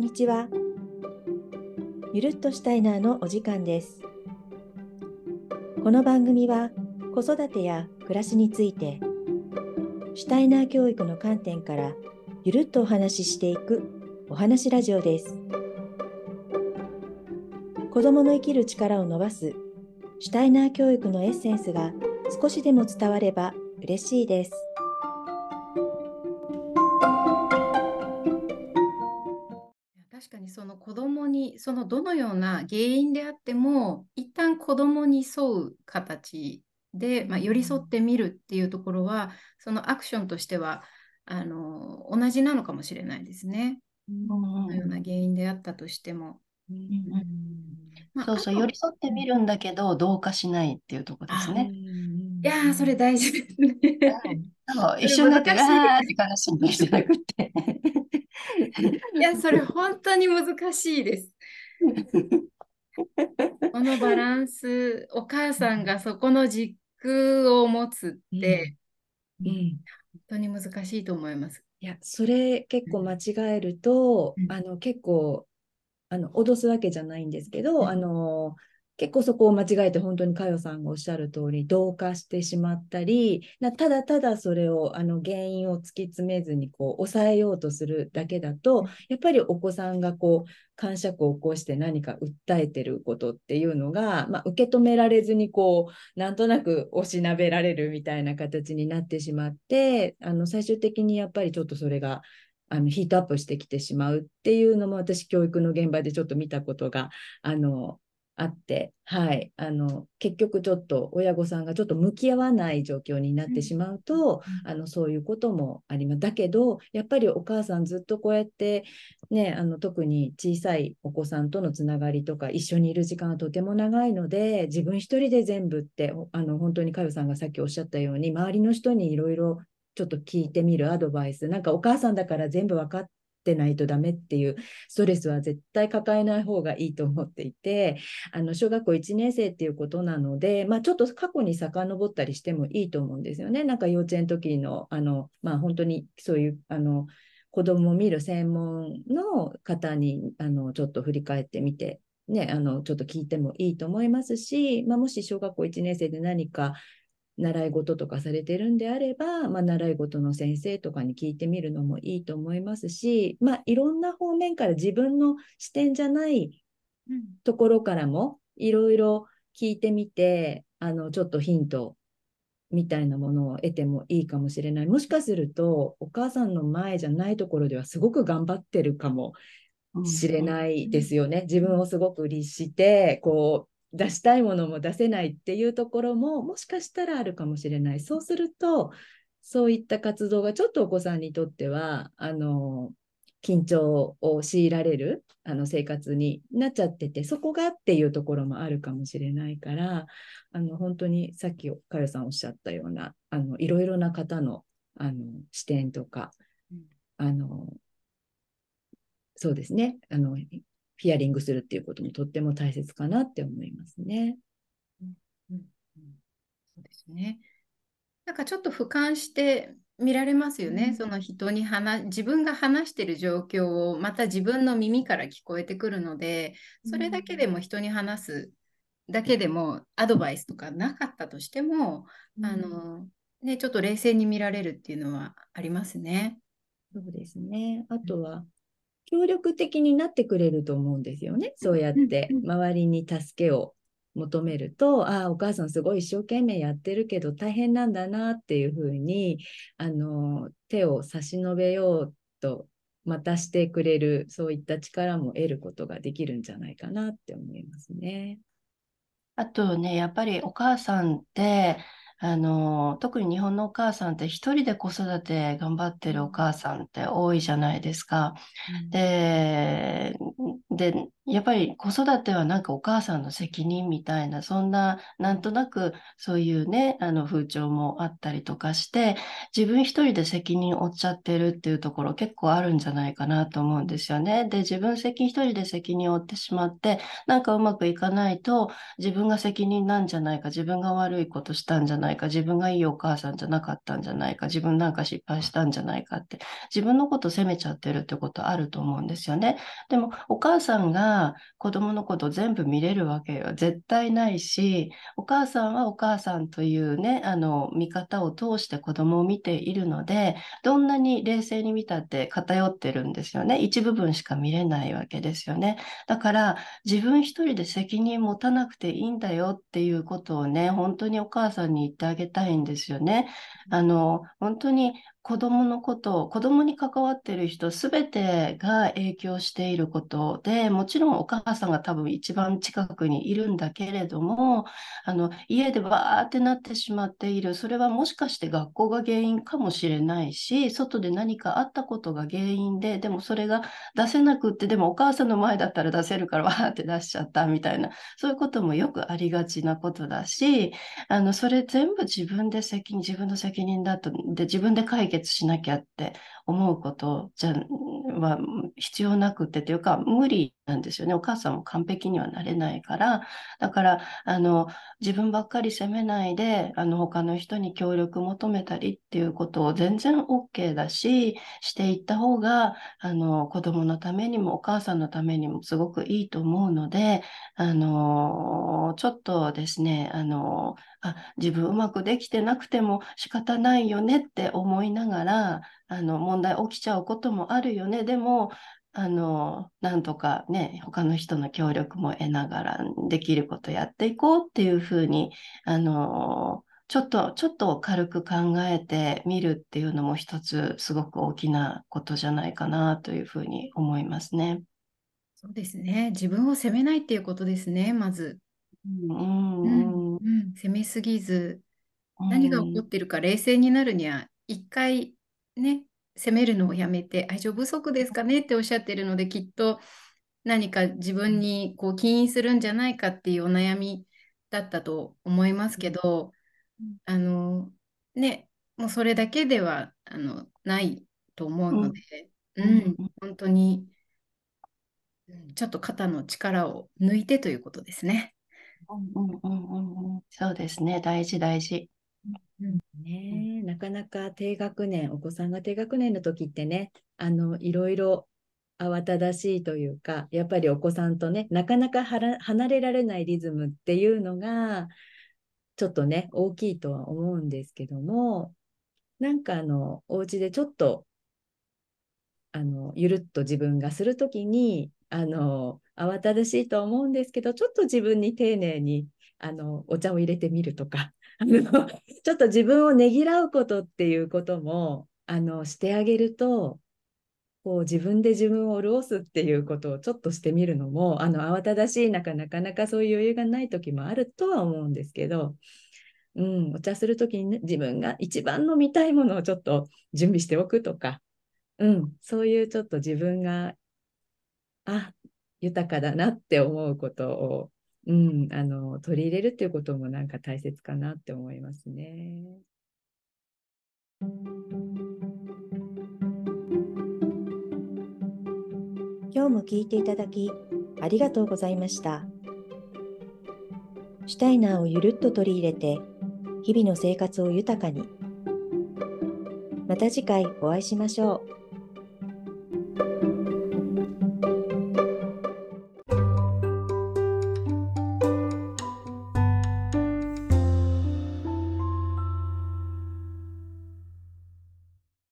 んにちは。ゆるっとしたいなのお時間です。この番組は子育てや暮らしについて、シュタイナー教育の観点からゆるっとお話ししていくお話ラジオです。子供の生きる力を伸ばすシュタイナー教育のエッセンスが少しでも伝われば嬉しいです。の子供にそのどのような原因であっても一旦子供に沿う形で、まあ、寄り添ってみるっていうところはそのアクションとしてはあの同じなのかもしれないですね。どのような原因であったとしても。まあそうそう、寄り添ってみるんだけど、同化しないっていうところですね。いやーそれ大事ですね。一緒になって、難しいわーって悲しんでじゃなくて。いやそれ本当に難しいです。このバランスお母さんがそこの軸を持つってうん。本当に難しいと思います。いや、それ結構間違えると、うん。あの結構あの脅すわけじゃないんですけど、うん。あの結構そこを間違えて本当に佳代さんがおっしゃる通り同化してしまったりただただそれをあの原因を突き詰めずにこう抑えようとするだけだとやっぱりお子さんがこう感触を起こして何か訴えてることっていうのが、まあ、受け止められずにこうなんとなくおしなべられるみたいな形になってしまってあの最終的にやっぱりちょっとそれがあのヒートアップしてきてしまうっていうのも私教育の現場でちょっと見たことがあのあって、はい、あの結局ちょっと親御さんがちょっと向き合わない状況になってしまうと、あのそういうこともあります。だけどやっぱりお母さんずっとこうやってねあの特に小さいお子さんとのつながりとか一緒にいる時間がとても長いので自分一人で全部ってあの本当に佳代さんがさっきおっしゃったように周りの人にいろいろちょっと聞いてみるアドバイスなんかお母さんだから全部分かってないとダメっていうストレスは絶対抱えない方がいいと思っていてあの小学校1年生っていうことなので、まあ、ちょっと過去に遡ったりしてもいいと思うんですよね。なんか幼稚園の時のあの、まあ、本当にそういうあの子供を見る専門の方にあのちょっと振り返ってみて、ね、あのちょっと聞いてもいいと思いますし、まあ、もし小学校1年生で何か習い事とかされてるんであれば、まあ、習い事の先生とかに聞いてみるのもいいと思いますし、まあ、いろんな方面から自分の視点じゃないうん。ところからもいろいろ聞いてみてあのちょっとヒントみたいなものを得てもいいかもしれない。もしかするとお母さんの前じゃないところではすごく頑張ってるかもしれないですよね、自分をすごく律してこう出したいものも出せないっていうところももしかしたらあるかもしれない。そうするとそういった活動がちょっとお子さんにとってはあの緊張を強いられるあの生活になっちゃっててそこがっていうところもあるかもしれないからあの本当にさっきかよさんおっしゃったようなあのいろいろな方のあの視点とか、うん。あのそうですね。あのヒアリングするっていうこともとっても大切かなって思いますね。うんうんそうですね。なんかちょっと俯瞰して見られますよね。うんその人に話、自分が話してる状況をまた自分の耳から聞こえてくるので、それだけでも人に話すだけでもアドバイスとかなかったとしても、あの、ね、ちょっと冷静に見られるっていうのはありますね。そうですね。あとは、協力的になってくれると思うんですよね。そうやって周りに助けを求めると、ああ、お母さんすごい一生懸命やってるけど大変なんだなっていうふうに、あの、手を差し伸べようと、またしてくれる、そういった力も得ることができるんじゃないかなって思いますね。あとね、やっぱりお母さんって、あの、特に日本のお母さんって一人で子育て頑張ってるお母さんって多いじゃないですか。で、で、やっぱり子育てはなんかお母さんの責任みたいな、そんな、なんとなくそういうね、あの風潮もあったりとかして、自分一人で責任負っちゃってるっていうところ結構あるんじゃないかなと思うんですよね。で、自分責任一人で責任を負ってしまって、なんかうまくいかないと、自分が責任なんじゃないか、自分が悪いことしたんじゃないか、自分がいいお母さんじゃなかったんじゃないか、自分なんか失敗したんじゃないかって、自分のこと責めちゃってるってことあると思うんですよね。でも、お母さんが子供のこと全部見れるわけは絶対ないし、お母さんはお母さんというね、あの、見方を通して子供を見ているので、どんなに冷静に見たって偏ってるんですよね。一部分しか見れないわけですよね。だから、自分一人で責任持たなくていいんだよっていうことをね、本当にお母さんに言ってあげたいんですよね。あの、本当に子供のこと、子供に関わってる人すべてが影響していること。で、もちろんお母さんが多分一番近くにいるんだけれども、あの家でバーってなってしまっている、それはもしかして学校が原因かもしれないし、外で何かあったことが原因で、でもそれが出せなくって、でもお母さんの前だったら出せるからわーって出しちゃったみたいな、そういうこともよくありがちなことだし、あのそれ全部自分で責任、自分の責任だと、で自分で解決しなきゃって思うことじゃは必要なくてというか無理なんですよね。お母さんも完璧にはなれないから。だからあの自分ばっかり責めないであの他の人に協力求めたりっていうことを全然 OK だししていった方があの子供のためにもお母さんのためにもすごくいいと思うのであのちょっとですねあのあ自分うまくできてなくても仕方ないよねって思いながらあの問題起きちゃうこともあるよねでもあのなんとかね他の人の協力も得ながらできることやっていこうっていうふうにあのちょっとちょっと軽く考えてみるっていうのも一つすごく大きなことじゃないかなというふうに思いますね。そうですね。自分を責めないっていうことですね、まず。うん、うんうん、責めすぎず、何が起こってるか冷静になるには、一回ね、責めるのをやめて、愛情不足ですかねっておっしゃってるので、きっと何か自分にこう起因するんじゃないかっていうお悩みだったと思いますけど、あの、ね、もうそれだけではあのないと思うので、うん、本当に、ちょっと肩の力を抜いてということですね。うんうんうんうん、そうですね、大事大事。うんね、なかなか低学年、お子さんが低学年の時ってね、あのいろいろ慌ただしいというか、やっぱりお子さんとね、なかなか離れられないリズムっていうのが、ちょっとね、大きいとは思うんですけども、なんかあの、お家でちょっと、あの、ゆるっと自分がするときに、あの、慌ただしいと思うんですけど、ちょっと自分に丁寧に、あの、お茶を入れてみるとか、ちょっと自分をねぎらうことっていうことも、あの、してあげると、こう自分で自分を潤すっていうことをちょっとしてみるのも、あの、慌ただしい中、なかなかそういう余裕がない時もあるとは思うんですけど、うん、お茶する時に、ね、自分が一番飲みたいものをちょっと準備しておくとか、うん、そういうちょっと自分が、あ、豊かだなって思うことを、うん、あの取り入れるっていうこともなんか大切かなって思いますね。今日も聞いていただきありがとうございました。シュタイナーをゆるっと取り入れて日々の生活を豊かに。また次回お会いしましょう。